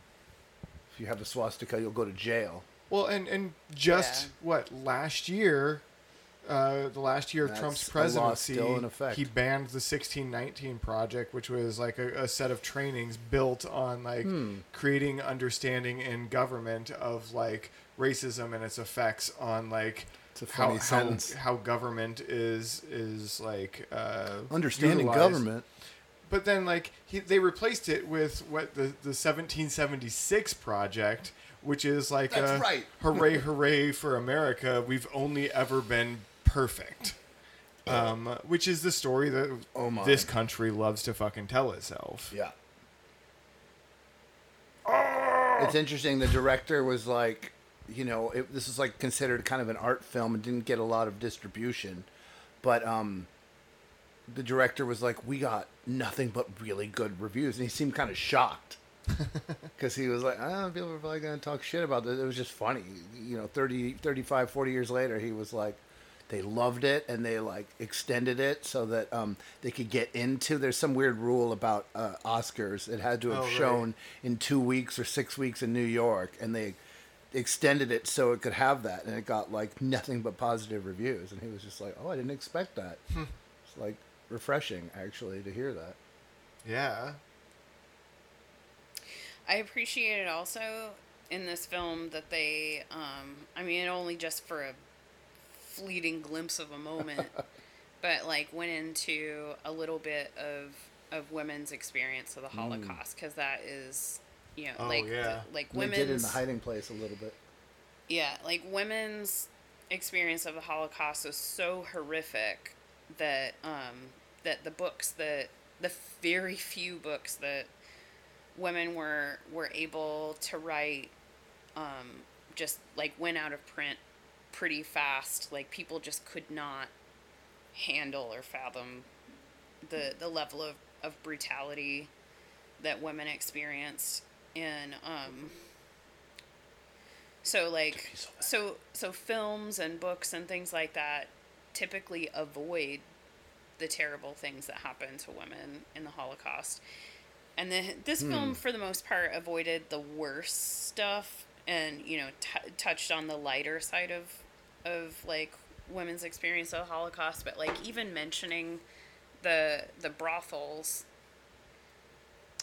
Speaker 2: if you have a swastika you'll go to jail
Speaker 3: Well, and and just
Speaker 4: Yeah.
Speaker 3: what last year, uh, the last year of
Speaker 2: That's
Speaker 3: Trump's presidency,
Speaker 2: still in effect.
Speaker 3: he banned the 1619 project, which was like a, a set of trainings built on like
Speaker 2: Hmm.
Speaker 3: creating understanding in government of like racism and its effects on like how, how how government is is like uh,
Speaker 2: understanding
Speaker 3: utilized.
Speaker 2: government
Speaker 3: But then, like, he, they replaced it with what the, the 1776 project, which is like
Speaker 2: That's
Speaker 3: a
Speaker 2: right.
Speaker 3: hooray, hooray for America. We've only ever been perfect. Um, which is the story that
Speaker 2: Oh my.
Speaker 3: this country loves to fucking tell itself.
Speaker 2: yeah it's interesting the director was like you know, it, this is like considered kind of an art film and didn't get a lot of distribution, but um, the director was like, "We got nothing but really good reviews," and he seemed kind of shocked because he was like, "I don't know, people are probably going to talk shit about this." It was just funny, you know. 30, 35, 40 years later, he was like, they loved it and they like extended it so that um, they could get into. There's some weird rule about uh, Oscars. It had to have
Speaker 3: Oh, right.
Speaker 2: shown in two weeks or six weeks in New York, and they extended it so it could have that, and it got like nothing but positive reviews. And he was just like, "Oh, I didn't expect that."
Speaker 3: Hmm.
Speaker 2: it's like refreshing actually to hear that.
Speaker 3: Yeah.
Speaker 4: I appreciated also in this film that they, um, I mean, only just for a fleeting glimpse of a moment, but like went into a little bit of of women's experience of the Holocaust because that is, you know,
Speaker 2: Oh,
Speaker 4: like
Speaker 2: yeah.
Speaker 4: like
Speaker 2: They did in the hiding place a little bit.
Speaker 4: yeah, like women's experience of the Holocaust was so horrific that um, that the books that the very few books that women were were able to write um, just like went out of print pretty fast. Like people just could not handle or fathom the the level of, of brutality that women experienced in um, so like so so films and books and things like that typically avoid the terrible things that happened to women in the Holocaust. And then this
Speaker 5: Hmm.
Speaker 4: film, for the most part, avoided the worst stuff and you know t- touched on the lighter side of of like women's experience of the Holocaust. But like even mentioning the the brothels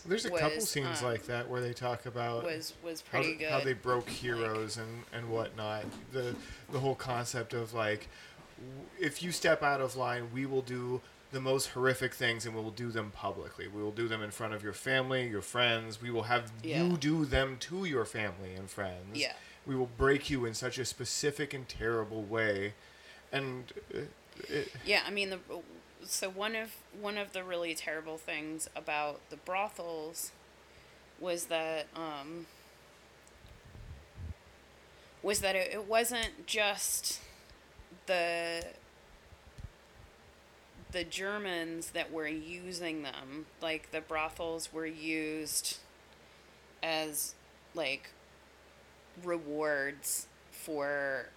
Speaker 3: There's a couple scenes
Speaker 4: um,
Speaker 3: like that where they talk about
Speaker 4: was- was
Speaker 3: how
Speaker 4: pretty
Speaker 3: how,
Speaker 4: good.
Speaker 3: they broke heroes and and whatnot. The the whole concept of like, if you step out of line, we will do the most horrific things and we will do them publicly. We will do them in front of your family, your friends. We will have
Speaker 4: Yeah.
Speaker 3: you do them to your family and friends.
Speaker 4: Yeah.
Speaker 3: We will break you in such a specific and terrible way, and. It,
Speaker 4: Yeah, I mean the so one of one of the really terrible things about the brothels was that um was that it, it wasn't just the the Germans that were using them like the brothels were used as like rewards for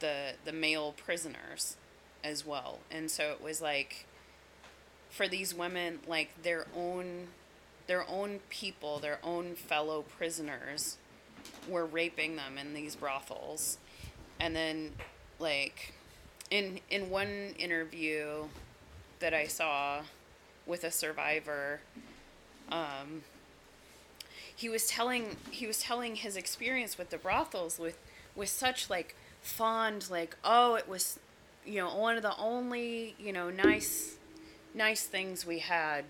Speaker 4: the the male prisoners as well. And so it was like for these women like their own their own people, their own fellow prisoners were raping them in these brothels. And then like in in one interview that I saw with a survivor um he was telling he was telling his experience with the brothels with with such like fond like oh it was you know one of the only you know nice nice things we had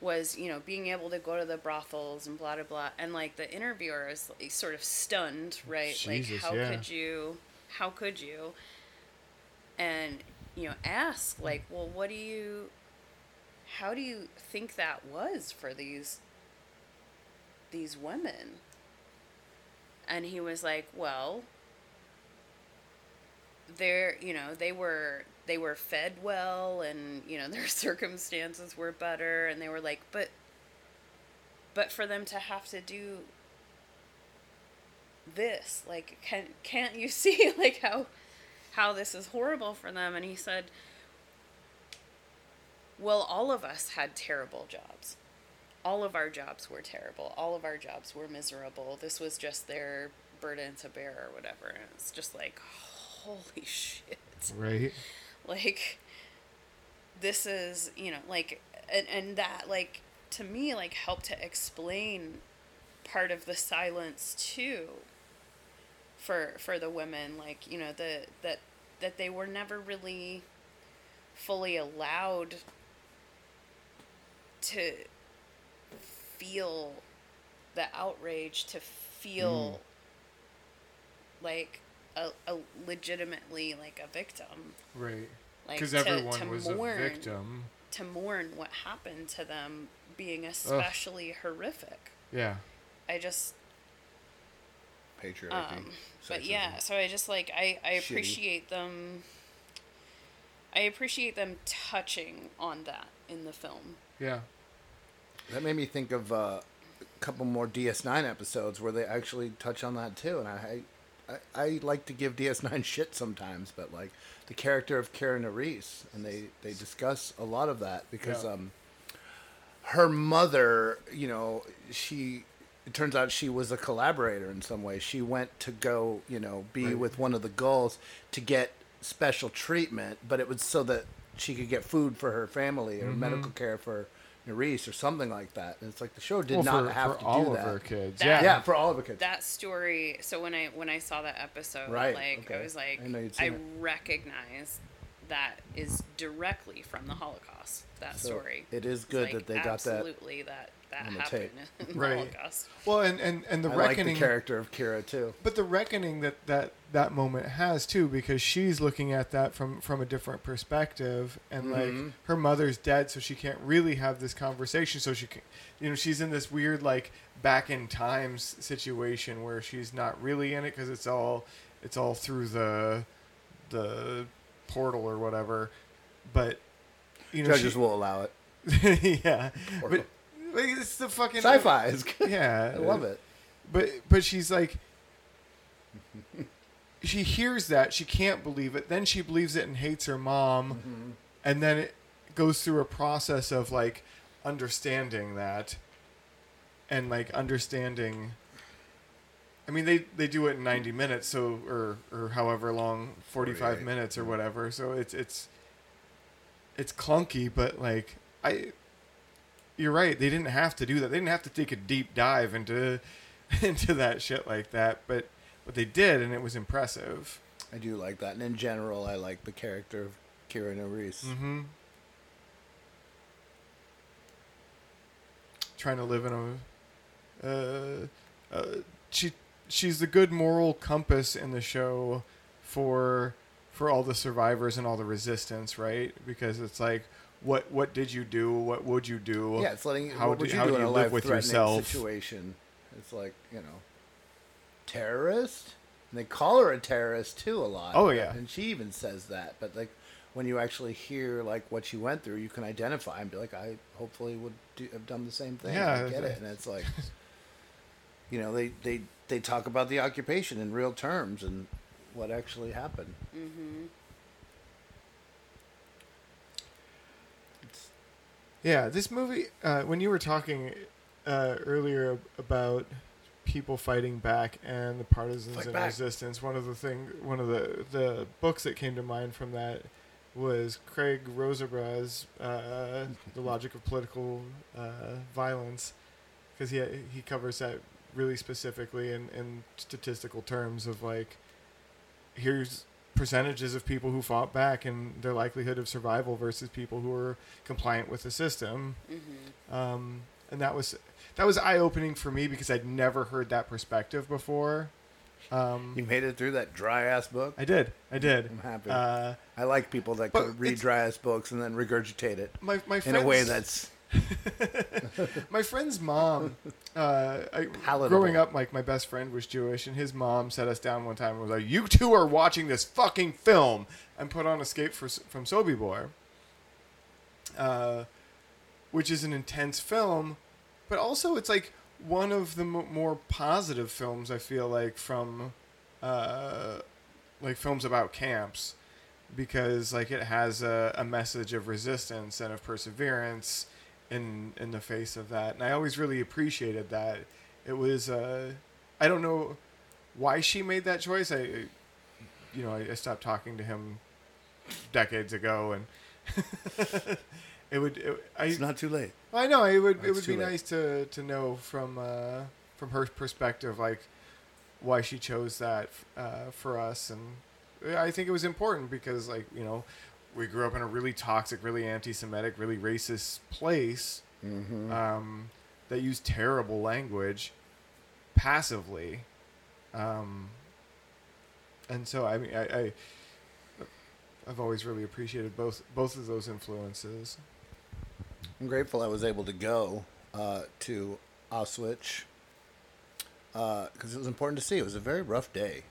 Speaker 4: was you know being able to go to the brothels and blah blah blah. And like the interviewer is like, sort of stunned right?
Speaker 3: Jesus,
Speaker 4: like how
Speaker 3: yeah.
Speaker 4: could you how could you and you know ask like well what do you how do you think that was for these these women? And he was like well they're you know they were they were fed well and you know their circumstances were better. And they were like but but for them to have to do this like can can't you see like how how this is horrible for them and he said well all of us had terrible jobs. All of our jobs were terrible. All of our jobs were miserable. This was just their burden to bear or whatever. And it's just like holy shit.
Speaker 3: Right.
Speaker 4: like this is you know like and, and that like to me like helped to explain part of the silence too for for the women like you know the that that they were never really fully allowed to feel the outrage to feel mm. like a, a legitimately like a victim
Speaker 3: Right.
Speaker 4: like
Speaker 3: 'Cause
Speaker 4: to-
Speaker 3: everyone
Speaker 4: to
Speaker 3: was a
Speaker 4: mourn-
Speaker 3: victim.
Speaker 4: to mourn what happened to them being especially horrific
Speaker 3: Yeah.
Speaker 4: i just
Speaker 2: patriarchy.
Speaker 4: Um, but yeah, so I just like I I
Speaker 2: Shitty.
Speaker 4: appreciate them. I appreciate them touching on that in the film.
Speaker 3: Yeah.
Speaker 2: That made me think of uh, a couple more DS9 episodes where they actually touch on that too. And I, I, I like to give DS9 shit sometimes, but like the character of Kira Nerys, and they they discuss a lot of that because
Speaker 3: Yeah.
Speaker 2: um, her mother, you know, she. It turns out she was a collaborator in some way. She went to go, you know, be
Speaker 3: Right.
Speaker 2: with one of the Guls to get special treatment, but it was so that she could get food for her family or
Speaker 3: Mhm.
Speaker 2: medical care for Nerys or something like that. And it's like the show did
Speaker 3: Well,
Speaker 2: not
Speaker 3: for-
Speaker 2: have
Speaker 3: for
Speaker 2: to
Speaker 3: all
Speaker 2: do
Speaker 3: of
Speaker 2: that.
Speaker 3: her kids,
Speaker 4: That-
Speaker 3: yeah.
Speaker 2: yeah, for all of her kids.
Speaker 4: That story. So when I when I saw that episode,
Speaker 2: Right,
Speaker 4: like I was like,
Speaker 2: I
Speaker 4: I recognize that is directly from the Holocaust. That
Speaker 2: So
Speaker 4: story.
Speaker 2: it is
Speaker 4: It's
Speaker 2: good
Speaker 4: like,
Speaker 2: that they got that
Speaker 4: absolutely that that
Speaker 2: on the
Speaker 4: happened
Speaker 2: tape.
Speaker 4: in the
Speaker 3: Right.
Speaker 4: Holocaust.
Speaker 3: Well, and and and the
Speaker 2: I like
Speaker 3: reckoning
Speaker 2: the character of Kira too.
Speaker 3: But the reckoning that that that moment has too, because she's looking at that from from a different perspective, and
Speaker 2: Mhm.
Speaker 3: like her mother's dead, so she can't really have this conversation. So she, can, you know, she's in this weird like back in times situation where she's not really in it because it's all it's all through the the portal or whatever. But you know,
Speaker 2: Judges
Speaker 3: she-
Speaker 2: will allow it.
Speaker 3: yeah,
Speaker 2: Portal.
Speaker 3: but like, it's the fucking
Speaker 2: Sci-fi is good.
Speaker 3: Yeah,
Speaker 2: I love it.
Speaker 3: But but she's like, she hears that she can't believe it. Then she believes it and hates her mom,
Speaker 2: Mm-hmm.
Speaker 3: and then it goes through a process of like understanding that, and like understanding. I mean, they, they do it in ninety minutes, so or or however long, forty five minutes or whatever. So it's it's it's clunky, but like I, you're right. They didn't have to do that. They didn't have to take a deep dive into into that shit like that, but but they did, and it was impressive.
Speaker 2: I do like that, and in general, I like the character of Kira Nerys.
Speaker 3: Mm-hmm. Trying to live in a, uh, uh, she she's the good moral compass in the show for for all the survivors and all the resistance, right? Because it's like, what what did you do? What would you do?
Speaker 2: Yeah, it's letting
Speaker 3: how
Speaker 2: what
Speaker 3: do,
Speaker 2: would you
Speaker 3: how
Speaker 2: do
Speaker 3: do
Speaker 2: in
Speaker 3: you
Speaker 2: a
Speaker 3: live with
Speaker 2: life-threatening
Speaker 3: yourself?
Speaker 2: situation? It's like you know, terrorist. And they call her a terrorist too a lot.
Speaker 3: Oh, yeah.
Speaker 2: and she even says that. But like, when you actually hear like what she went through, you can identify and be like, I hopefully would do, have done the same thing.
Speaker 3: Yeah,
Speaker 2: I get it, and it's like, you know, they they they talk about the occupation in real terms and what actually happened.
Speaker 4: Mm-hmm.
Speaker 3: Yeah, this movie. Uh, when you were talking uh, earlier about people fighting back and the partisans
Speaker 2: Fight
Speaker 3: and
Speaker 2: back.
Speaker 3: resistance, one of the thing, one of the the books that came to mind from that was Craig Rosebraugh's uh, "The Logic of Political uh, Violence," because he he covers that really specifically in, in statistical terms of like here's percentages of people who fought back and their likelihood of survival versus people who were compliant with the system.
Speaker 4: Mm-hmm.
Speaker 3: Um, and that was that was eye opening for me because I'd never heard that perspective before. Um,
Speaker 2: You made it through that dry ass book.
Speaker 3: I did, I did.
Speaker 2: I'm happy.
Speaker 3: Uh,
Speaker 2: I like people that
Speaker 3: but
Speaker 2: could read dry ass books and then regurgitate it
Speaker 3: my my
Speaker 2: in a way that's
Speaker 3: my friend's mom, uh, I, growing up, like my best friend was Jewish, and his mom sat us down one time and was like, "You two are watching this fucking film," and put on Escape for, from Sobibor, uh, which is an intense film, but also it's like one of the mo more positive films I feel like from, uh, like films about camps, because like it has a, a message of resistance and of perseverance in in the face of that and i always really appreciated that it was uh i don't know why she made that choice i you know i, I stopped talking to him decades ago and it would it, I,
Speaker 2: it's not too late.
Speaker 3: I know it would it would be
Speaker 2: late.
Speaker 3: nice to to know from uh, from her perspective like why she chose that uh, for us and I think it was important because like you know we grew up in a really toxic, really anti-Semitic, really racist place
Speaker 2: Mm-hmm.
Speaker 3: um, that used terrible language passively, um, and so I mean I, I I've always really appreciated both both of those influences.
Speaker 2: I'm grateful I was able to go uh, to Auschwitz because it was important to see. It was a very rough day.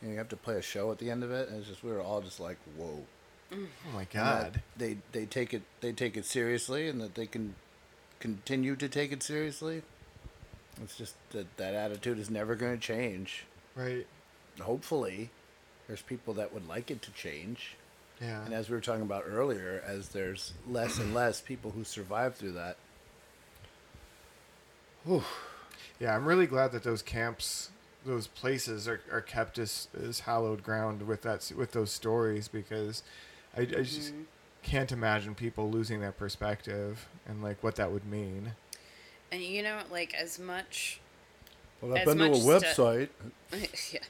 Speaker 2: You, know, you have to play a show at the end of it, and it's just we were all just like, "Whoa!"
Speaker 3: Oh my god.
Speaker 2: They they take it they take it seriously, and that they can continue to take it seriously. It's just that that attitude is never going to change.
Speaker 3: Right.
Speaker 2: Hopefully, there's people that would like it to change.
Speaker 3: Yeah.
Speaker 2: And as we were talking about earlier, as there's less and less people who survive through that, whew,
Speaker 3: Yeah, I'm really glad that those camps, those places are, are kept as, as hallowed ground with that with those stories because I, I just
Speaker 4: Mhm.
Speaker 3: can't imagine people losing that perspective and like what that would mean.
Speaker 4: And you know, like as much.
Speaker 2: Well, I've been to a
Speaker 4: much stu-
Speaker 2: website.
Speaker 4: yeah,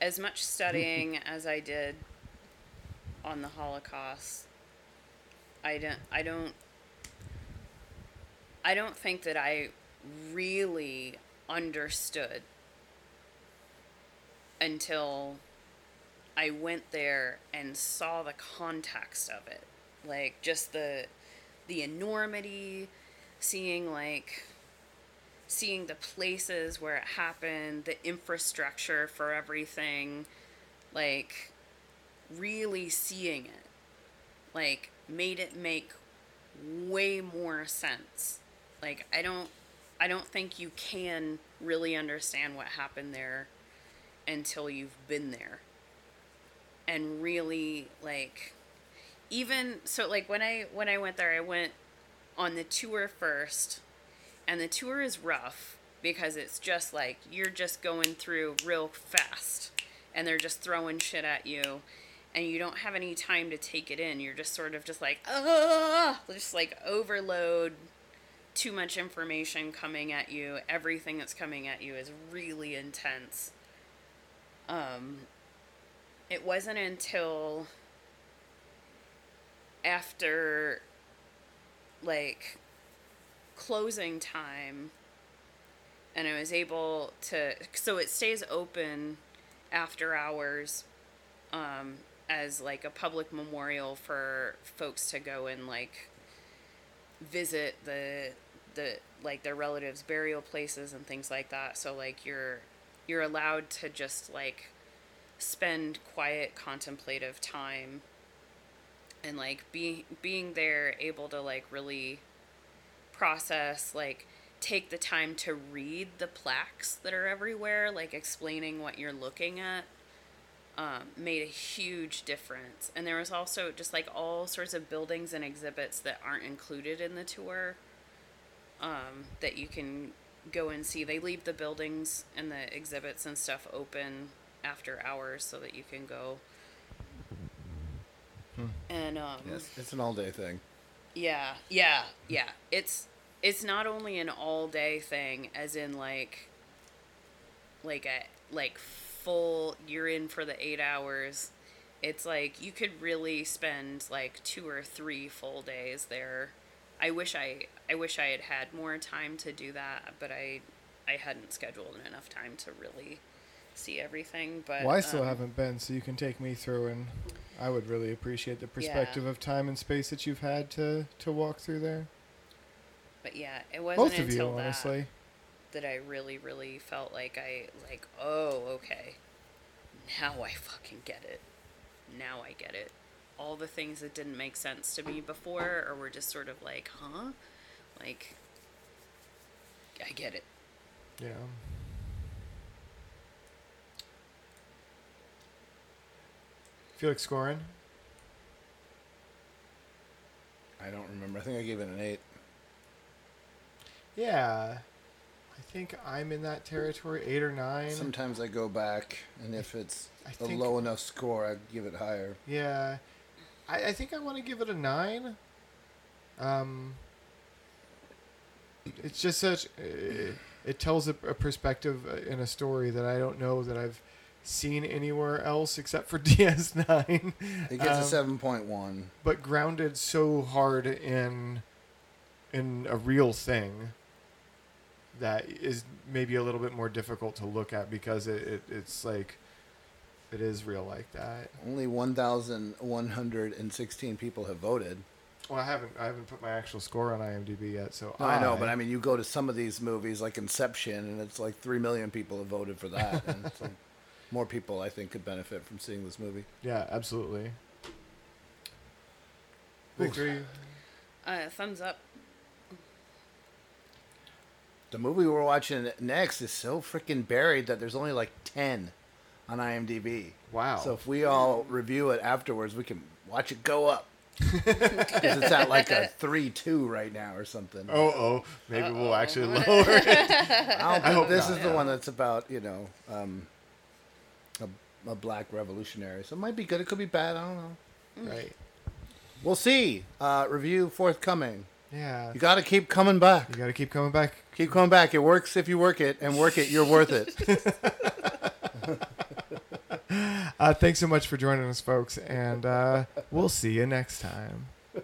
Speaker 4: as much studying as I did on the Holocaust, I don't. I don't. I don't think that I really understood until I went there and saw the context of it. Like just the the enormity, seeing like seeing the places where it happened, the infrastructure for everything, like really seeing it. Like made it make way more sense. Like I don't I don't think you can really understand what happened there until you've been there. And really like even so like when I when I went there I went on the tour first and the tour is rough because it's just like you're just going through real fast and they're just throwing shit at you and you don't have any time to take it in. You're just sort of just like ah just like overload too much information coming at you. Everything that's coming at you is really intense. Um it wasn't until after like closing time and I was able to so it stays open after hours um as like a public memorial for folks to go and like visit the the like their relatives burial places and things like that. So like you're you're allowed to just like spend quiet contemplative time and like be, being there able to like really process like take the time to read the plaques that are everywhere like explaining what you're looking at um, made a huge difference. And there was also just like all sorts of buildings and exhibits that aren't included in the tour um, that you can go and see. They leave the buildings and the exhibits and stuff open after hours so that you can go and um
Speaker 2: yes, it's an all day thing.
Speaker 4: yeah, yeah, yeah. It's it's not only an all day thing, as in like like a like full you're in for the eight hours. It's like you could really spend like two or three full days there. I wish I I wish I had had more time to do that, but I I hadn't scheduled enough time to really see everything. But
Speaker 3: well, I still
Speaker 4: um,
Speaker 3: haven't been, so you can take me through, and I would really appreciate the perspective of time and space that you've had to to walk through there.
Speaker 4: But yeah, it wasn't
Speaker 3: Both of you,
Speaker 4: until that
Speaker 3: honestly.
Speaker 4: that I really, really felt like I like, oh, okay. Now I fucking get it. Now I get it. All the things that didn't make sense to me before, or were just sort of like, huh? Like, I get it.
Speaker 3: Yeah. Felix scoring.
Speaker 2: I don't remember. I think I gave it an eight.
Speaker 3: Yeah, I think I'm in that territory, eight or nine.
Speaker 2: Sometimes I go back, and if it's
Speaker 3: I
Speaker 2: a
Speaker 3: think-
Speaker 2: low enough score, I give it higher.
Speaker 3: Yeah, I, I think I want to give it a nine. Um, it's just such. It, it tells a, a perspective uh, in a story that I don't know that I've seen anywhere else except for DS9.
Speaker 2: It gets
Speaker 3: Um,
Speaker 2: a seven point one.
Speaker 3: but grounded so hard in in a real thing that is maybe a little bit more difficult to look at because it, it it's like it is real like that.
Speaker 2: Only one thousand one hundred and sixteen people have voted.
Speaker 3: Well, I haven't I haven't put my actual score on IMDb yet, so
Speaker 2: No, I know, but I mean, you go to some of these movies like Inception, and it's like three million people have voted for that, and it's like more people I think could benefit from seeing this movie.
Speaker 3: yeah, absolutely. Victory.
Speaker 4: Uh, thumbs up.
Speaker 2: The movie we're watching next is so freaking buried that there's only like ten on IMDb.
Speaker 3: Wow.
Speaker 2: So if we all review it afterwards, we can watch it go up. Because it's at like a three-two right now or something.
Speaker 3: Oh, oh, maybe we'll actually lower it.
Speaker 2: I,
Speaker 3: I hope
Speaker 2: this
Speaker 3: not.
Speaker 2: is the one that's about you know um, a, a black revolutionary. So it might be good. It could be bad. I don't know.
Speaker 3: Right.
Speaker 2: We'll see. Uh, review forthcoming.
Speaker 3: Yeah.
Speaker 2: You got to keep coming back.
Speaker 3: You got to keep coming back.
Speaker 2: Keep coming back. It works if you work it, and work it. You're worth it.
Speaker 3: Uh, thanks so much for joining us, folks, and uh, we'll see you next time.